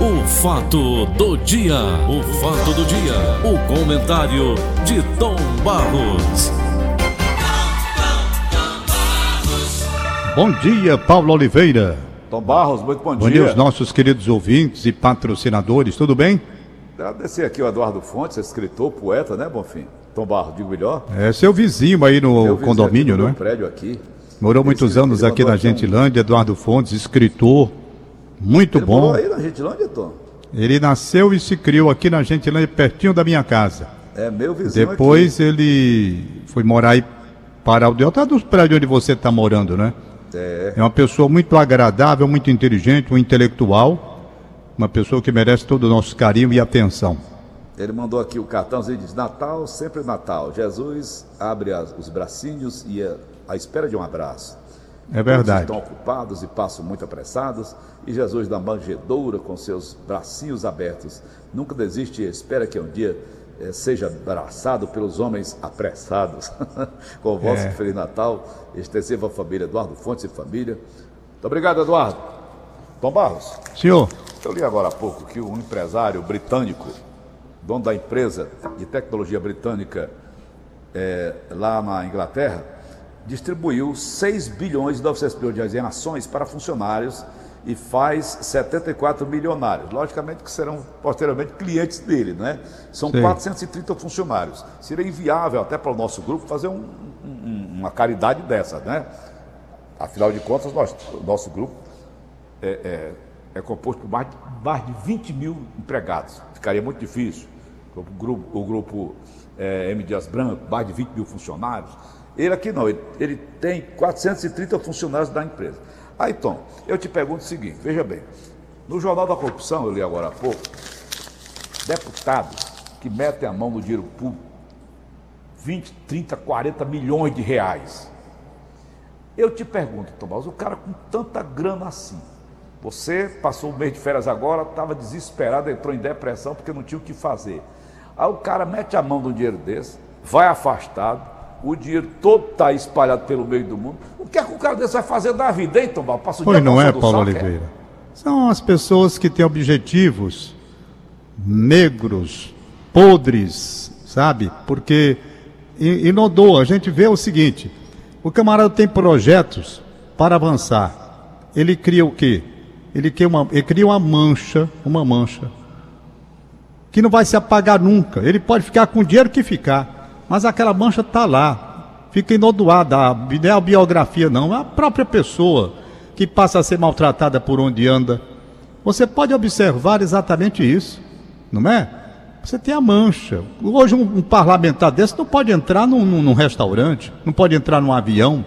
O fato do dia, o fato do dia, o comentário de Tom Barros. Bom dia, Paulo Oliveira. Tom Barros, muito bom, Bom dia aos nossos queridos ouvintes e patrocinadores, tudo bem? Agradecer aqui o Eduardo Fontes, escritor, poeta, né, Bonfim? Tom Barros, digo melhor. É seu vizinho aí no vizinho condomínio, aqui no não é? meu prédio aqui. Morou Ele muitos anos aqui na um- Gentilândia, Eduardo Fontes, escritor, muito Ele bom. aí na Gentilândia, Tom? Ele nasceu e se criou aqui na Gentilândia, pertinho da minha casa. É meu vizinho Depois ele foi morar aí para Aldeota, tá dos prédios onde você está morando, né? É. É uma pessoa muito agradável, muito inteligente, um intelectual, uma pessoa que merece todo o nosso carinho e atenção. Ele mandou aqui o cartãozinho e diz: Natal, sempre Natal. Jesus abre as- os bracinhos e é à espera de um abraço. É verdade. Todos estão ocupados e passam muito apressados. E Jesus da manjedoura com seus bracinhos abertos. Nunca desiste e espera que um dia eh, seja abraçado pelos homens apressados. com o vosso É. Feliz Natal. Extensiva a família Eduardo Fontes e família. Muito obrigado, Eduardo. Tom Barros. Senhor, Eu li agora há pouco que um empresário britânico, dono da empresa de tecnologia britânica eh, lá na Inglaterra, distribuiu 6 bilhões e 900 milhões de reais em ações para funcionários e faz 74 milionários. Logicamente que serão posteriormente clientes dele, né? São Sim. 430 funcionários. Seria inviável até para o nosso grupo fazer um- um- uma caridade dessa, né? Afinal de contas, nós- o nosso grupo é, é- é composto por mais, de- mais de 20 mil empregados. Ficaria muito difícil. O grupo, o grupo é, M. Dias Branco, mais de 20 mil funcionários. Ele aqui não, ele, ele tem 430 funcionários da empresa. Aí, Tom, eu te pergunto o seguinte: veja bem, no Jornal da Corrupção, eu li agora há pouco, deputados que metem a mão no dinheiro público, 20, 30, 40 milhões de reais. Eu te pergunto, Tomás, o cara com tanta grana assim, você passou o mês de férias agora, estava desesperado, entrou em depressão porque não tinha o que fazer. Aí o cara mete a mão no dinheiro desse, vai afastado, o dinheiro todo está espalhado pelo meio do mundo. O que é que o cara desse vai fazer da vida, hein, Tomás? Passa o pois não é, Paulo saco, Oliveira? São as pessoas que têm objetivos negros, podres, sabe? Porque e, e não dou, a gente vê o seguinte: o camarada tem projetos para avançar. Ele cria o quê? Ele cria uma, ele cria uma mancha, uma mancha que não vai se apagar nunca. Ele pode ficar com o dinheiro que ficar, mas aquela mancha está lá, fica inodoada. A- Não é a biografia, não, é a própria pessoa que passa a ser maltratada por onde anda. Você pode observar exatamente isso, não é? Você tem a mancha. Hoje, um, um parlamentar desse não pode entrar num, num- num restaurante, não pode entrar num avião.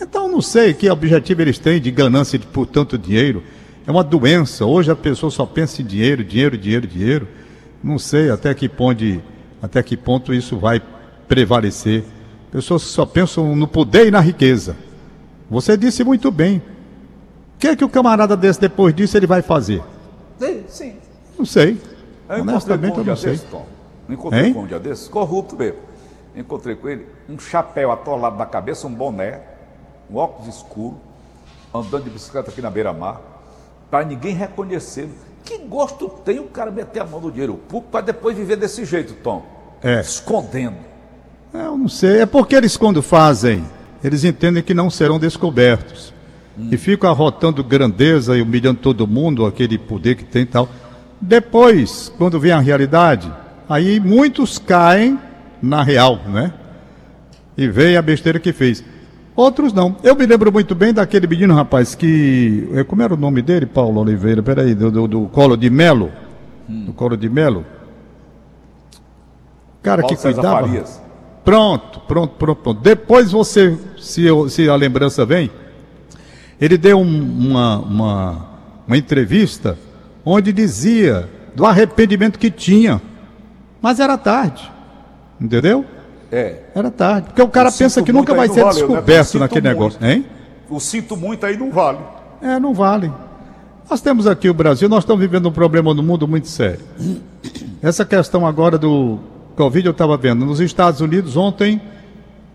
Então, não sei que objetivo eles têm de ganância de, por tanto dinheiro. É uma doença. Hoje a pessoa só pensa em dinheiro, dinheiro, dinheiro, dinheiro. Não sei até que ponto, até que ponto isso vai prevalecer. Pessoas só pensam no poder e na riqueza. Você disse muito bem. O que é que o camarada desse, depois disso, ele vai fazer? Sim, sim. Não sei. Eu encontrei Honestamente, com um eu dia não sei. desses, Tom. Encontrei Hein? com um dia desses, corrupto mesmo. Encontrei com ele um chapéu atolado na cabeça, um boné, um óculos escuro, andando de bicicleta aqui na beira-mar, para ninguém reconhecê-lo. Que gosto tem o cara meter a mão no dinheiro público para depois viver desse jeito, Tom? É. Escondendo. É, Eu não sei. É porque eles, quando fazem, eles entendem que não serão descobertos. E ficam arrotando grandeza e humilhando todo mundo, aquele poder que tem e tal. Depois, quando vem a realidade, aí muitos caem na real, né? E veem a besteira que fez. Outros não. Eu me lembro muito bem daquele menino, rapaz, que. eh, Como era o nome dele, Paulo Oliveira? Peraí, do, do, do Colo de Melo. Do Colo de Melo. Cara Paulo que César cuidava. Farias. Pronto, pronto, pronto, pronto. Depois você, se, eu- se a lembrança vem, ele deu um- uma, uma, uma entrevista onde dizia do arrependimento que tinha. Mas era tarde. Entendeu? É. Era tarde. Porque o cara pensa que nunca vai ser né? Eu descoberto sinto naquele muito. negócio. Hein? O sinto muito aí não vale. É, não vale. Nós temos aqui o Brasil, nós estamos vivendo um problema no mundo muito sério. Essa questão agora do Covid, eu estava vendo. Nos Estados Unidos, ontem,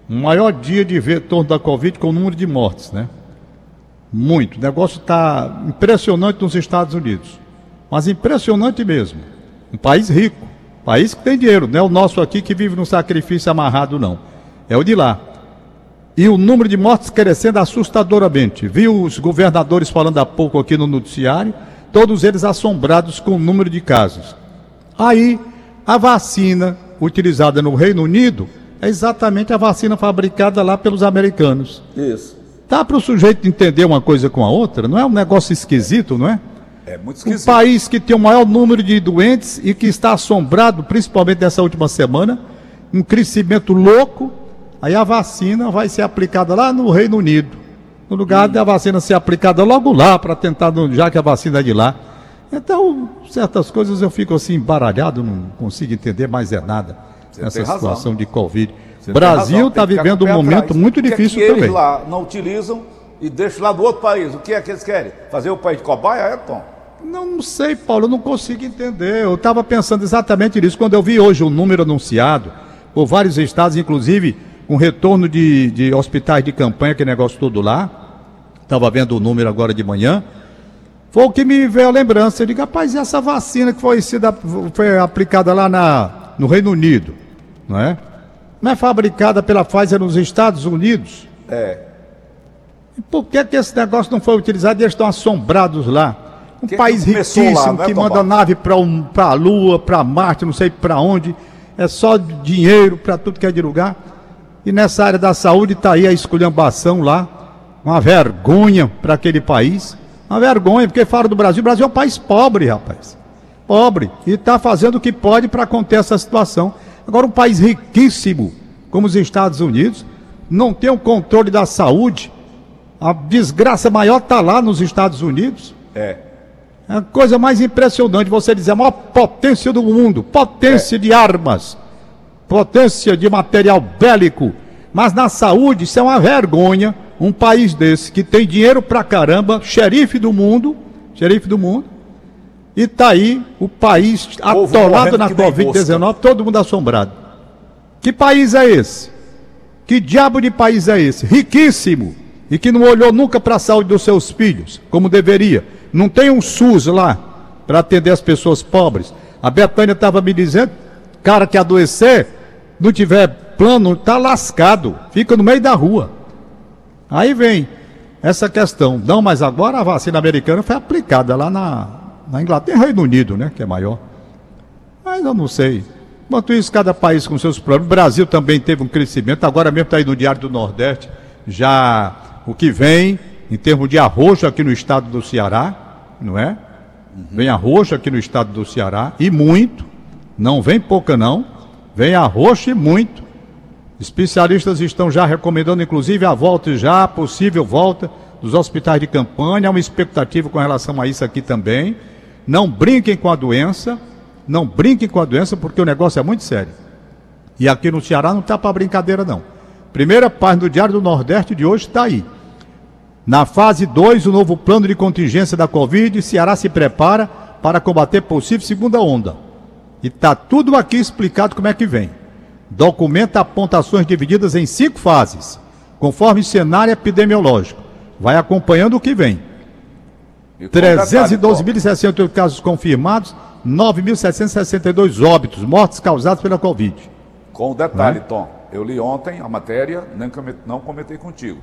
o maior dia de retorno da Covid com o número de mortes, né? Muito. O negócio está impressionante nos Estados Unidos. Mas impressionante mesmo. Um país rico, país que tem dinheiro, não é o nosso aqui que vive num sacrifício amarrado, não. É o de lá. E o número de mortes crescendo assustadoramente. Vi os governadores falando há pouco aqui no noticiário, todos eles assombrados com o número de casos. Aí, a vacina utilizada no Reino Unido é exatamente a vacina fabricada lá pelos americanos. Isso. Dá para o sujeito entender uma coisa com a outra? Não é um negócio esquisito, não é? É muito Um esquisito. país que tem o maior número de doentes e que está assombrado, principalmente nessa última semana, um crescimento louco. Aí a vacina vai ser aplicada lá no Reino Unido. No lugar da vacina ser aplicada logo lá, para tentar, já que a vacina é de lá. Então, certas coisas eu fico assim embaralhado, não consigo entender mais é nada Você nessa situação de Covid. Você Brasil está vivendo um momento atrás. muito difícil que também. Eles lá não utilizam e deixam lá do outro país. O que é que eles querem? Fazer o país de cobaia, é, Tom? Não, não sei, Paulo, eu não consigo entender. Eu estava pensando exatamente nisso quando eu vi hoje o número anunciado por vários estados, inclusive com retorno de, de hospitais de campanha, que negócio todo lá. Estava vendo o número agora de manhã. Foi o que me veio a lembrança. Eu digo, rapaz, e essa vacina que foi, sido, foi aplicada lá na, no Reino Unido, não é? Não é fabricada pela Pfizer nos Estados Unidos? É. E por que, que esse negócio não foi utilizado e eles estão assombrados lá? Um Que país lá, riquíssimo né, que manda nave para um, a Lua, para Marte, não sei para onde. É só dinheiro para tudo que é de lugar. E nessa área da saúde está aí a esculhambação lá. Uma vergonha para aquele país. Uma vergonha, porque fora do Brasil, o Brasil é um país pobre, rapaz. Pobre. E está fazendo o que pode para conter essa situação. Agora, um país riquíssimo, como os Estados Unidos, não tem o controle da saúde. A desgraça maior está lá nos Estados Unidos. É. É a coisa mais impressionante você dizer a maior potência do mundo, potência de armas, potência de material bélico. Mas na saúde, isso é uma vergonha. Um país desse que tem dinheiro pra caramba, xerife do mundo, xerife do mundo, e tá aí o país Povo atolado na que nem Covid-19, todo mundo assombrado. Que país é esse? Que diabo de país é esse? Riquíssimo e que não olhou nunca para a saúde dos seus filhos, como deveria. Não tem um SUS lá para atender as pessoas pobres. A Betânia estava me dizendo, cara que adoecer, não tiver plano, está lascado, fica no meio da rua. Aí vem essa questão. Não, mas agora a vacina americana foi aplicada lá na, na Inglaterra, Reino Unido, né, que é maior. Mas eu não sei. Enquanto isso, cada país com seus problemas. O Brasil também teve um crescimento. Agora mesmo está aí no Diário do Nordeste. Já o que vem em termos de arroxo aqui no estado do Ceará, não é? Vem arroxo aqui no estado do Ceará e muito. Não vem pouca não. Vem arroxo e muito. Especialistas estão já recomendando, inclusive, a volta já, a possível volta dos hospitais de campanha. Há uma expectativa com relação a isso aqui também. Não brinquem com a doença. Não brinquem com a doença, porque o negócio é muito sério. E aqui no Ceará não está para brincadeira, não. Primeira página do Diário do Nordeste de hoje está aí. Na fase 2, o novo plano de contingência da Covid, Ceará se prepara para combater possível segunda onda. E está tudo aqui explicado como é que vem. Documenta apontações divididas em cinco fases, conforme cenário epidemiológico. Vai acompanhando o que vem. E com detalhe, Tom, 312.068 casos confirmados, 9.762 óbitos, mortes causadas pela Covid. Com o detalhe, Né? Tom, eu li ontem a matéria, nem não comentei contigo.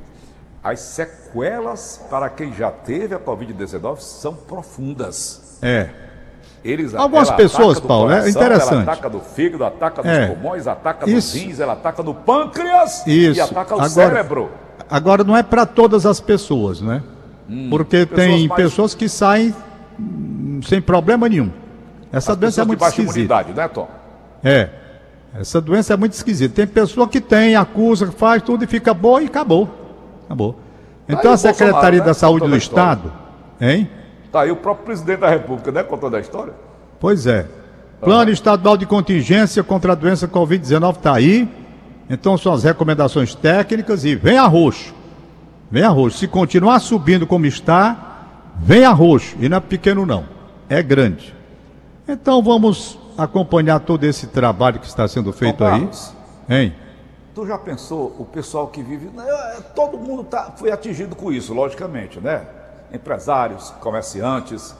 As sequelas para quem já teve a Covid-19 são profundas. É. Eles, Algumas ela pessoas, do Paulo, é coração, interessante. Ela ataca do fígado, ataca dos É. pulmões, ataca Isso. dos rins, ela ataca no pâncreas Isso. e ataca o Agora- cérebro. Agora não é para todas as pessoas, né? Porque pessoas tem mais- pessoas que saem hum, sem problema nenhum. Essa As doença é muito baixa esquisita. né, Tom? É. Essa doença é muito esquisita. Tem pessoa que tem, acusa, faz tudo e fica boa e acabou. Acabou. Então aí a Secretaria né, da Saúde contando do. Estado, hein? Tá aí o próprio presidente da República, né, contando a história. Pois é. Plano estadual de contingência contra a doença Covid-19 está aí. Então são as recomendações técnicas e vem arroxo. Vem arroxo. Se continuar subindo como está, vem arroxo. E não é pequeno não, é grande. Então vamos acompanhar todo esse trabalho que está sendo feito aí. Carlos, Hein? Tu já pensou o pessoal que vive. É, Todo mundo tá, foi atingido com isso, logicamente, né? Empresários, comerciantes,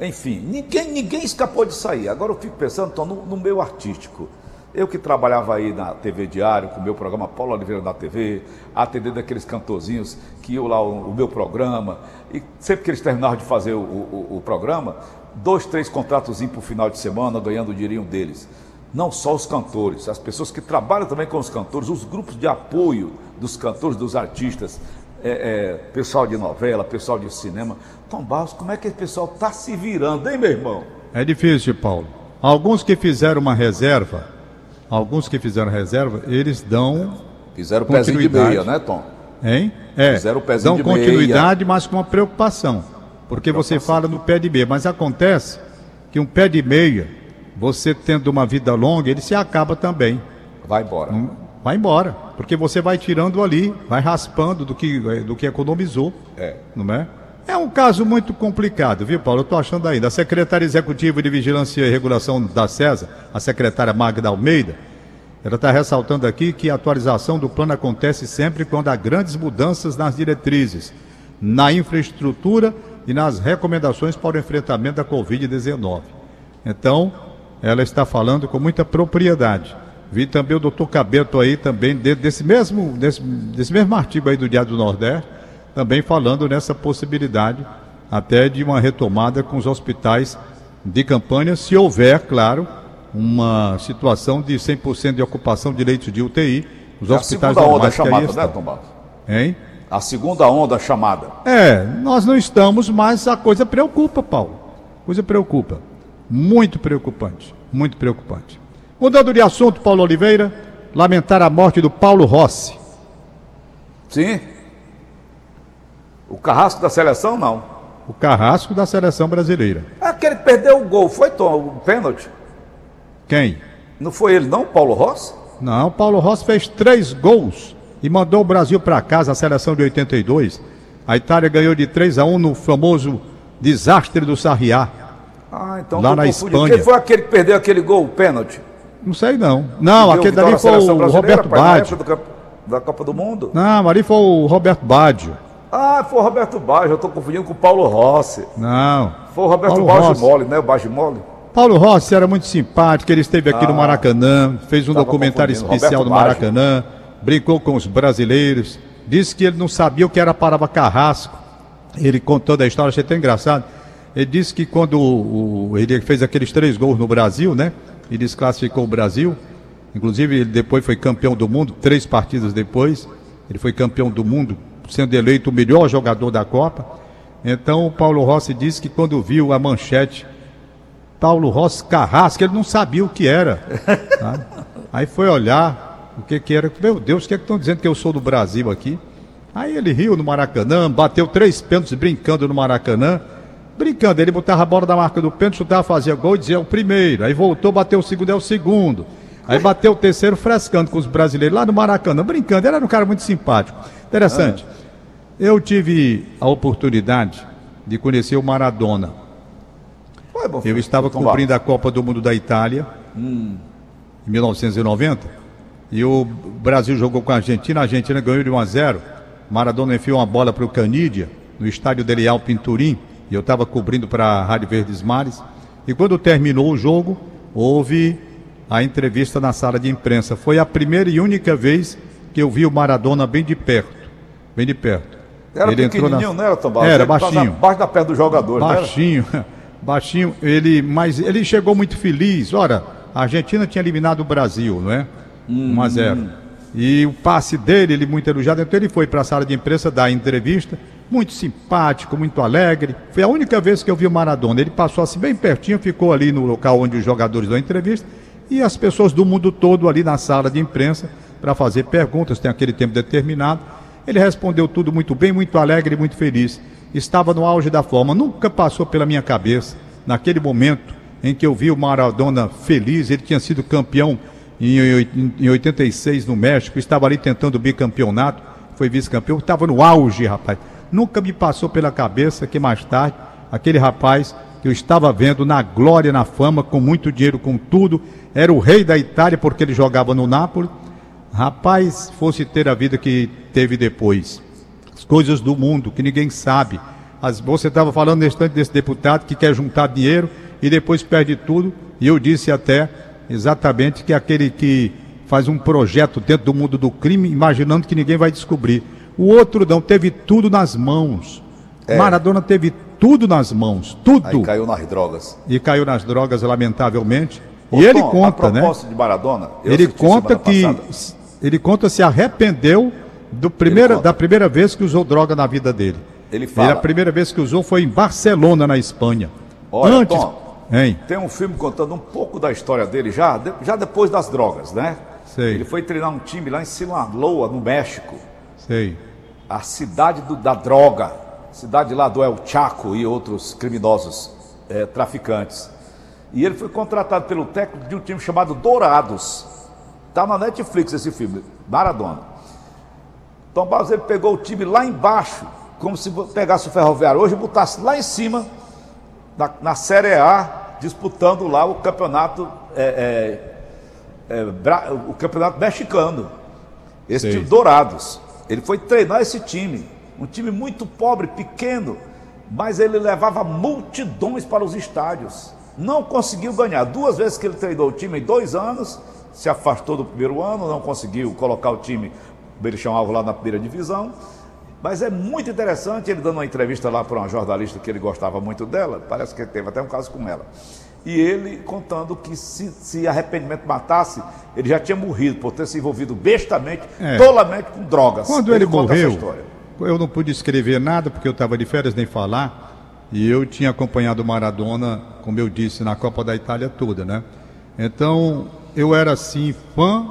Enfim, ninguém, ninguém escapou de sair. Agora eu fico pensando, Tom, no, no meu artístico. Eu que trabalhava aí na TV Diário, com o meu programa Paulo Oliveira da TV, atendendo aqueles cantorzinhos que iam lá o, o meu programa, e sempre que eles terminavam de fazer o, o, o programa, dois, três contratos para o final de semana, ganhando o dinheirinho deles. Não só os cantores, as pessoas que trabalham também com os cantores, os grupos de apoio dos cantores, dos artistas, é, é, pessoal de novela, pessoal de cinema. Tom Barros, como é que esse pessoal está se virando, hein, meu irmão? É difícil, Paulo. Alguns que fizeram uma reserva, alguns que fizeram reserva, eles dão. Fizeram pezinho de meia, né, Tom? Hein? É. Fizeram o pezinho dão de continuidade, meia. mas com uma preocupação. Porque você fala no pé de meia, mas acontece que um pé de meia, você tendo uma vida longa, ele se acaba também. Vai embora. Não- Vai embora, porque você vai tirando ali, vai raspando do que, do que economizou, É. não é? É um caso muito complicado, viu, Paulo? Eu estou achando ainda. A secretária executiva de Vigilância e Regulação da CESA, a secretária Magda Almeida, ela está ressaltando aqui que a atualização do plano acontece sempre quando há grandes mudanças nas diretrizes, na infraestrutura e nas recomendações para o enfrentamento da Covid-19. Então, ela está falando com muita propriedade. Vi também o doutor Cabeto aí também, dentro desse mesmo, desse, desse mesmo artigo aí do Diário do Nordeste, também falando nessa possibilidade até de uma retomada com os hospitais de campanha, se houver, claro, uma situação de 100% de ocupação de leitos de UTI, os É a hospitais segunda onda chamada, né. Tom Barros? Hein? A segunda onda chamada. É, nós não estamos, mas a coisa preocupa, Paulo. Coisa preocupa. Muito preocupante. Muito preocupante. Mudando de assunto, Paulo Oliveira, lamentar a morte do Paulo Rossi. Sim. O carrasco da seleção, não. O carrasco da seleção brasileira. Aquele que perdeu o gol, foi, Tom, o pênalti? Quem? Não foi ele, não, Paulo Rossi? Não, Paulo Rossi fez três gols e mandou o Brasil para casa, a seleção de 82. A Itália ganhou de 3 a 1 no famoso desastre do Sarriá. Ah, então Lá na. Espanha. Quem foi aquele que perdeu aquele gol, o pênalti? Não sei não. Não, aquele dali foi o Roberto na Baggio. da Copa do Mundo? Não, ali foi o Roberto Baggio. Ah, foi o Roberto Baggio, eu tô confundindo com o Paulo Rossi. Não. Foi o Roberto Paulo Baggio Rossi. Mole, né? O Baggio Mole. Paulo Rossi era muito simpático, ele esteve aqui no Maracanã, fez um Ah, documentário especial Roberto no Maracanã, brincou com os brasileiros, disse que ele não sabia o que era parava carrasco. Ele contando a história, achei até engraçado. Ele disse que quando o- o- ele fez aqueles três gols no Brasil, né? E desclassificou o Brasil. Inclusive, ele depois foi campeão do mundo, três partidas depois. Ele foi campeão do mundo, sendo eleito o melhor jogador da Copa. Então, o Paulo Rossi disse que quando viu a manchete Paulo Rossi Carrasco, ele não sabia o que era. tá? Aí foi olhar o que, que era. Meu Deus, o que é estão dizendo que eu sou do Brasil aqui? Aí ele riu no Maracanã, bateu três pênaltis brincando no Maracanã. Brincando, ele botava a bola da marca do pênalti, chutava, fazia gol e dizia é o primeiro. Aí voltou, bateu o segundo, é o segundo. Aí bateu o terceiro frescando com os brasileiros lá no Maracanã, brincando. Ele era um cara muito simpático. Interessante. Eu tive a oportunidade de conhecer o Maradona. Foi, bom Eu estava Tom cobrindo a Copa do Mundo da Itália em 1990 e o Brasil jogou com a Argentina, a Argentina ganhou de 1 a 0. Maradona enfiou uma bola para o Canídia no estádio Delial Pinturim e eu estava cobrindo para a Rádio Verdes Mares. E quando terminou o jogo, houve a entrevista na sala de imprensa. Foi a primeira e única vez que eu vi o Maradona bem de perto, bem de perto. Era pequenininho, né, Tom Barros? Era Ele tava baixinho. Abaixo da perna do jogador? Baixinho, baixinho, ele, mas ele chegou muito feliz. Ora, a Argentina tinha eliminado o Brasil, não é? 1 a 0. E o passe dele, ele muito elogiado, então ele foi para a sala de imprensa dar a entrevista, muito simpático, muito alegre. Foi a única vez que eu vi o Maradona. Ele passou assim bem pertinho, ficou ali no local onde os jogadores dão entrevista e as pessoas do mundo todo ali na sala de imprensa para fazer perguntas, tem aquele tempo determinado. Ele respondeu tudo muito bem, muito alegre, muito feliz. Estava no auge da forma. Nunca passou pela minha cabeça, naquele momento em que eu vi o Maradona feliz, ele tinha sido campeão em 86 no México, estava ali tentando o bicampeonato, foi vice-campeão, estava no auge, rapaz. Nunca me passou pela cabeça que mais tarde, aquele rapaz que eu estava vendo na glória, na fama, com muito dinheiro, com tudo, era o rei da Itália porque ele jogava no Nápoles. Rapaz, fosse ter a vida que teve depois, as coisas do mundo que ninguém sabe, As, você estava falando nesse instante desse deputado que quer juntar dinheiro e depois perde tudo. E eu disse até exatamente que aquele que faz um projeto dentro do mundo do crime, imaginando que ninguém vai descobrir. O outro não, teve tudo nas mãos. É. Maradona teve tudo nas mãos, tudo. Aí caiu nas drogas. E caiu nas drogas, lamentavelmente. Ô, e ele Tom, conta, a né? de Maradona, Ele conta que passada. ele conta se arrependeu do primeira, da primeira vez que usou droga na vida dele. Ele fala. a primeira vez que usou foi em Barcelona, na Espanha. Olha, Antes, Tom, hein? Tem um filme contando um pouco da história dele já, já depois das drogas, né? Sei. Ele foi treinar um time lá em Sinaloa, no México, Sei. a cidade do- da droga, cidade lá do El Chaco e outros criminosos eh, traficantes. E ele foi contratado pelo técnico de um time chamado Dourados. Tá na Netflix esse filme, Maradona. Tom Barros ele pegou o time lá embaixo, como se pegasse o ferroviário hoje e botasse lá em cima, na, na Série A, disputando lá o campeonato, é, é, é, o campeonato mexicano. Esse Sei. time Dourados. Ele foi treinar esse time, um time muito pobre, pequeno, mas ele levava multidões para os estádios. Não conseguiu ganhar. Duas vezes que ele treinou o time em dois anos, se afastou do primeiro ano, não conseguiu colocar o time, ele chamava lá na primeira divisão. Mas é muito interessante ele dando uma entrevista lá para uma jornalista que ele gostava muito dela, parece que teve até um caso com ela. E ele contando que se, se arrependimento matasse, ele já tinha morrido por ter se envolvido bestamente, É. tolamente com drogas. Quando ele, essa morreu, eu não pude escrever nada porque eu estava de férias nem falar. E eu tinha acompanhado o Maradona, como eu disse, na Copa da Itália toda, né? Então, eu era assim, fã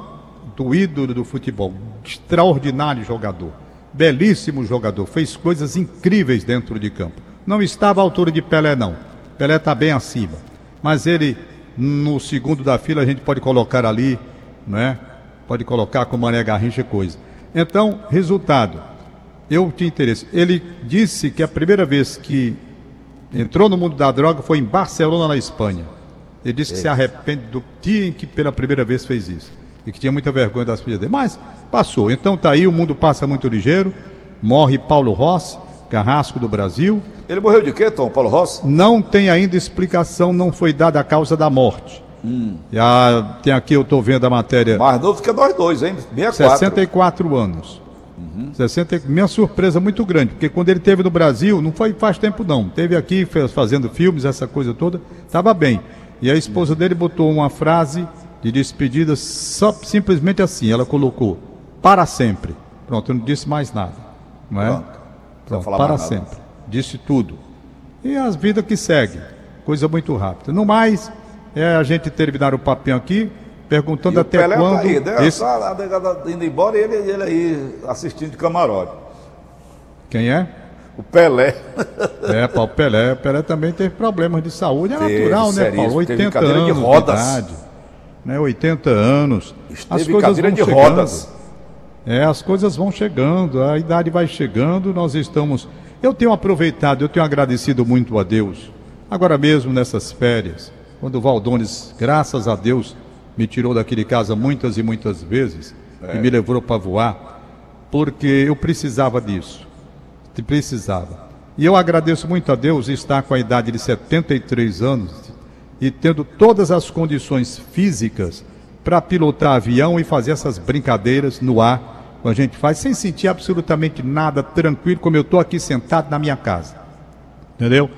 do ídolo do futebol. Extraordinário jogador. Belíssimo jogador. Fez coisas incríveis dentro de campo. Não estava à altura de Pelé, não. Pelé está bem acima. Mas ele, no segundo da fila, a gente pode colocar ali, né? Pode colocar com Mané Garrincha coisa. Então, resultado. Eu tinha interesse. Ele disse que a primeira vez que entrou no mundo da droga foi em Barcelona, na Espanha. Ele disse que se arrepende do dia em que pela primeira vez fez isso. E que tinha muita vergonha das filhas dele. Mas passou. Então tá aí, o mundo passa muito ligeiro. Morre Paulo Rossi, carrasco do Brasil. Ele morreu de quê, Tom? Paulo Rossi? Não tem ainda explicação, não foi dada a causa da morte. Já tem aqui, eu estou vendo a matéria. Mais novo que nós dois, hein? 64. 64 anos. 60, minha surpresa muito grande, porque quando ele teve no Brasil, não foi faz tempo não, teve aqui fez- fazendo filmes, essa coisa toda, estava bem. E a esposa dele botou uma frase de despedida só, simplesmente assim, ela colocou, para sempre. Pronto, eu não disse mais nada. Não é? Pronto. Pronto, para mais nada. Disse tudo. E as vidas que seguem, coisa muito rápida. No mais, é a gente terminar o papinho aqui, perguntando E o até Pelé quando... tá aí, né? esse- Só a negada indo embora e ele, ele aí assistindo de camarote. Quem é? O Pelé. É, Paulo Pelé. Pelé também teve problemas de saúde. É Teve, natural, né. Paulo? Teve 80 cadeira de anos de, rodas. idade. Né, 80 anos. As Teve coisas cadeira vão de chegando. rodas. É, as coisas vão chegando, a idade vai chegando, nós estamos. Eu tenho aproveitado, eu tenho agradecido muito a Deus. Agora mesmo nessas férias, quando o Valdones, graças a Deus, me tirou daquele casa muitas e muitas vezes e me levou para voar, porque eu precisava disso. Precisava. E eu agradeço muito a Deus estar com a idade de 73 anos e tendo todas as condições físicas para pilotar avião e fazer essas brincadeiras no ar, a gente faz, sem sentir absolutamente nada, tranquilo, como eu estou aqui sentado na minha casa. Entendeu?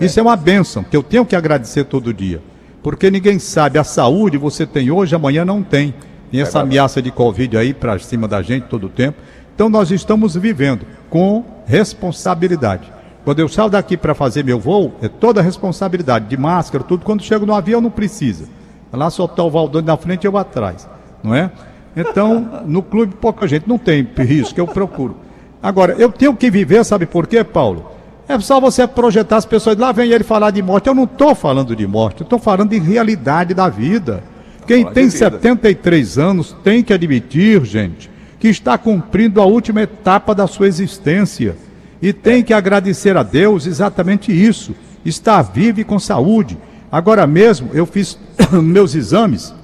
Isso é uma bênção que eu tenho que agradecer todo dia. Porque ninguém sabe, a saúde você tem hoje, amanhã não tem. Tem essa ameaça de Covid aí para cima da gente todo o tempo. Então nós estamos vivendo com responsabilidade. Quando eu saio daqui para fazer meu voo, é toda a responsabilidade, de máscara, tudo. Quando chego no avião, não precisa. Lá só está o Valdone na frente e eu atrás, não é? Então, no clube, pouca gente não tem risco, eu procuro. Agora, eu tenho que viver, sabe por quê, Paulo? É só você projetar as pessoas. Lá vem ele falar de morte. Eu não estou falando de morte, eu estou falando de realidade da vida. Quem tem de vida. 73 anos tem que admitir, gente, que está cumprindo a última etapa da sua existência. E tem que agradecer a Deus exatamente isso. Estar vivo e com saúde. Agora mesmo, eu fiz meus exames.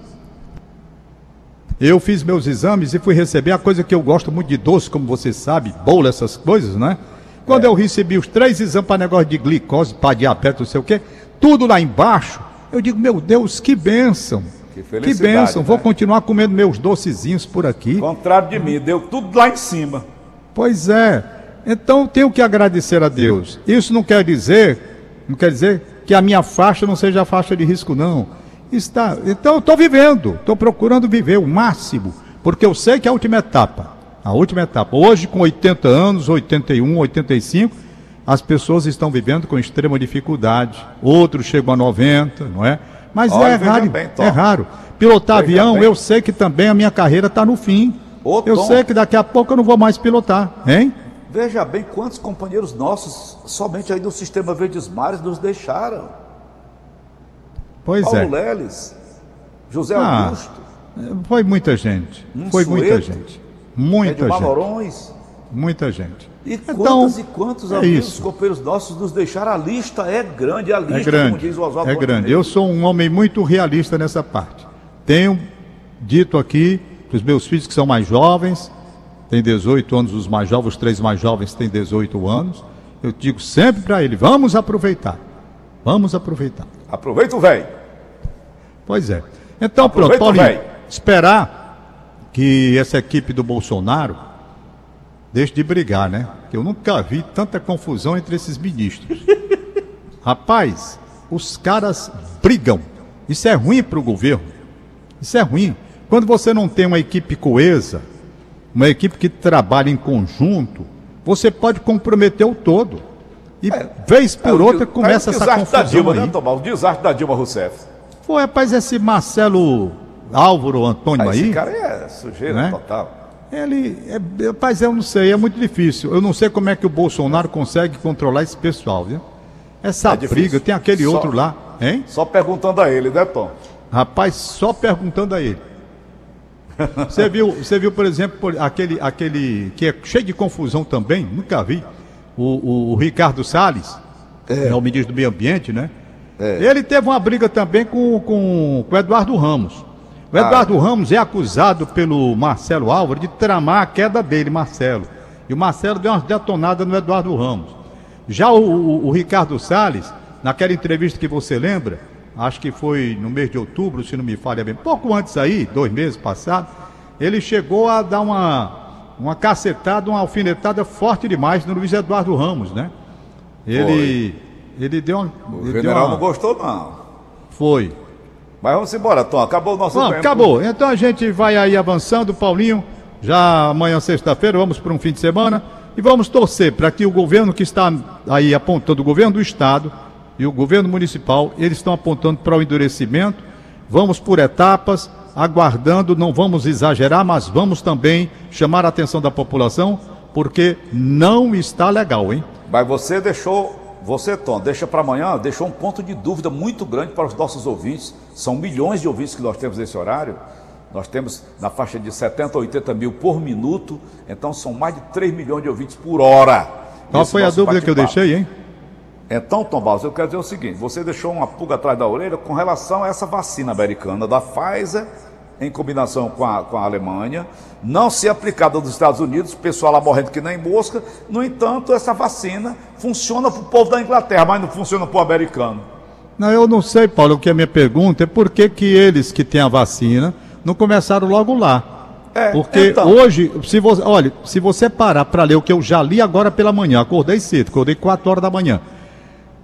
Eu fiz meus exames e fui receber a coisa que eu gosto muito de doce, como você sabe, bolo, essas coisas, né? Quando eu recebi os três exames para negócio de glicose, para diabetes, não sei o quê, tudo lá embaixo, eu digo, meu Deus, que bênção. Que Que bênção. Vou né? continuar comendo meus docezinhos por aqui. Contrário de mim, deu tudo lá em cima. Pois é. Então tenho que agradecer a Deus. Isso não quer dizer, não quer dizer que a minha faixa não seja a faixa de risco, não. Está. Então eu estou vivendo, estou procurando viver o máximo, porque eu sei que é a última etapa. A última etapa. Hoje, com 80 anos, 81, 85, as pessoas estão vivendo com extrema dificuldade. Outros chegam a 90, não é? Mas Olha, é raro. bem, é raro. Pilotar Veja avião, bem. eu sei que também a minha carreira está no fim. Ô, eu Tom. sei que daqui a pouco eu não vou mais pilotar, hein? Veja bem quantos companheiros nossos, somente aí do Sistema Verdes Mares, nos deixaram. Pois Paulo é. Leles, José Ah, Augusto, Foi muita gente. Um Foi muita sueto. gente. Muita gente. Norões. Muita gente. E Então, quantos e quantos é amigos, isso. companheiros nossos nos deixaram? A lista é grande, a lista, É como grande. diz o Oswaldo É grande. Eu sou um homem muito realista nessa parte. Tenho dito aqui para os meus filhos que são mais jovens, têm 18 anos, os mais jovens, os três mais jovens têm 18 anos. Eu digo sempre para ele: vamos aproveitar. Vamos aproveitar. Aproveita o velho. Pois é. Então, Aproveita, pronto, Paulinho, esperar que essa equipe do Bolsonaro deixe de brigar, né? Que eu nunca vi tanta confusão entre esses ministros. Rapaz, os caras brigam. Isso é ruim para o governo. Isso é ruim. Quando você não tem uma equipe coesa, uma equipe que trabalha em conjunto, você pode comprometer o todo. E vez por É outra de- começa é essa desastre da confusão Dilma, aí. né, Tomás? O desastre da Dilma Rousseff. Pô, rapaz, esse Marcelo Álvaro Antônio Ah, aí, esse cara é sujeira Né? total. ele, é, rapaz, eu não sei, é muito difícil. Eu não sei como é que o Bolsonaro consegue controlar esse pessoal, viu? Essa É briga, tem aquele Só- outro lá, hein? Só perguntando a ele, né, Tom? Rapaz, só perguntando a ele. Você viu, você viu, por exemplo, aquele, aquele que é cheio de confusão também, nunca vi, o, o- o Ricardo Salles, é. o ministro do Meio Ambiente, né? Ele teve uma briga também com, com, com o Eduardo Ramos. O Eduardo Ramos é acusado pelo Marcelo Álvaro de tramar a queda dele, Marcelo. E o Marcelo deu umas detonadas no Eduardo Ramos. Já o, o- o Ricardo Salles, naquela entrevista que você lembra, acho que foi no mês de outubro, se não me falha bem, pouco antes aí, dois meses passados, ele chegou a dar uma, uma cacetada, uma alfinetada forte demais no Luiz Eduardo Ramos, né? Ele, ele deu uma. O ele general uma- não gostou, não. Foi. Mas vamos embora, Tom. Acabou o nosso Bom, tempo. acabou. Então a gente vai aí avançando, Paulinho. Já amanhã, sexta-feira, vamos para um fim de semana e vamos torcer para que o governo que está aí apontando, o governo do Estado e o governo municipal, eles estão apontando para o endurecimento. Vamos por etapas, aguardando, não vamos exagerar, mas vamos também chamar a atenção da população, porque não está legal, hein? Mas você deixou, você, Tom, deixa para amanhã, deixou um ponto de dúvida muito grande para os nossos ouvintes. São milhões de ouvintes que nós temos nesse horário. Nós temos na faixa de 70 a 80 mil por minuto. Então são mais de 3 milhões de ouvintes por hora. Qual foi a dúvida que eu deixei, hein? Então, Tom Barros, eu quero dizer o seguinte: você deixou uma pulga atrás da orelha com relação a essa vacina americana da Pfizer, em combinação com a, com a Alemanha, não ser aplicada nos Estados Unidos, o pessoal lá morrendo que nem mosca. No entanto, essa vacina funciona para o povo da Inglaterra, mas não funciona para o americano. Não, eu não sei, Paulo, o que a minha pergunta é por que, que eles que têm a vacina não começaram logo lá. É, Porque então. hoje, se você, olha, se você parar para ler o que eu já li agora pela manhã, acordei cedo, acordei 4 horas da manhã,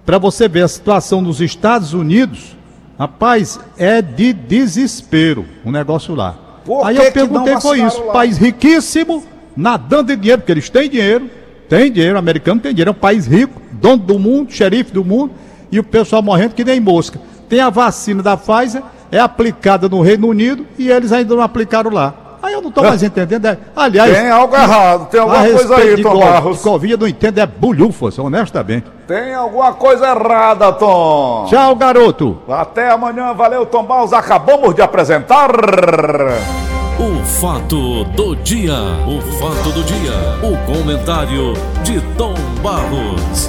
para você ver a situação nos Estados Unidos, rapaz, é de desespero o negócio lá. Por Aí eu perguntei foi isso, lá? país riquíssimo, nadando em dinheiro, porque eles têm dinheiro, tem dinheiro, americano tem dinheiro, é um país rico, dono do mundo, xerife do mundo, e o pessoal morrendo que nem mosca. Tem a vacina da Pfizer, é aplicada no Reino Unido e eles ainda não aplicaram lá. Eu não estou mais entendendo. é- aliás, Tem algo errado, tem alguma coisa aí, Tom co- Barros. eu não entendo, é bulhufas, honestamente. Tem alguma coisa errada, Tom. Tchau, garoto. Até amanhã, valeu, Tom Barros. Acabamos de apresentar. O fato do dia. O fato do dia. O comentário de Tom Barros.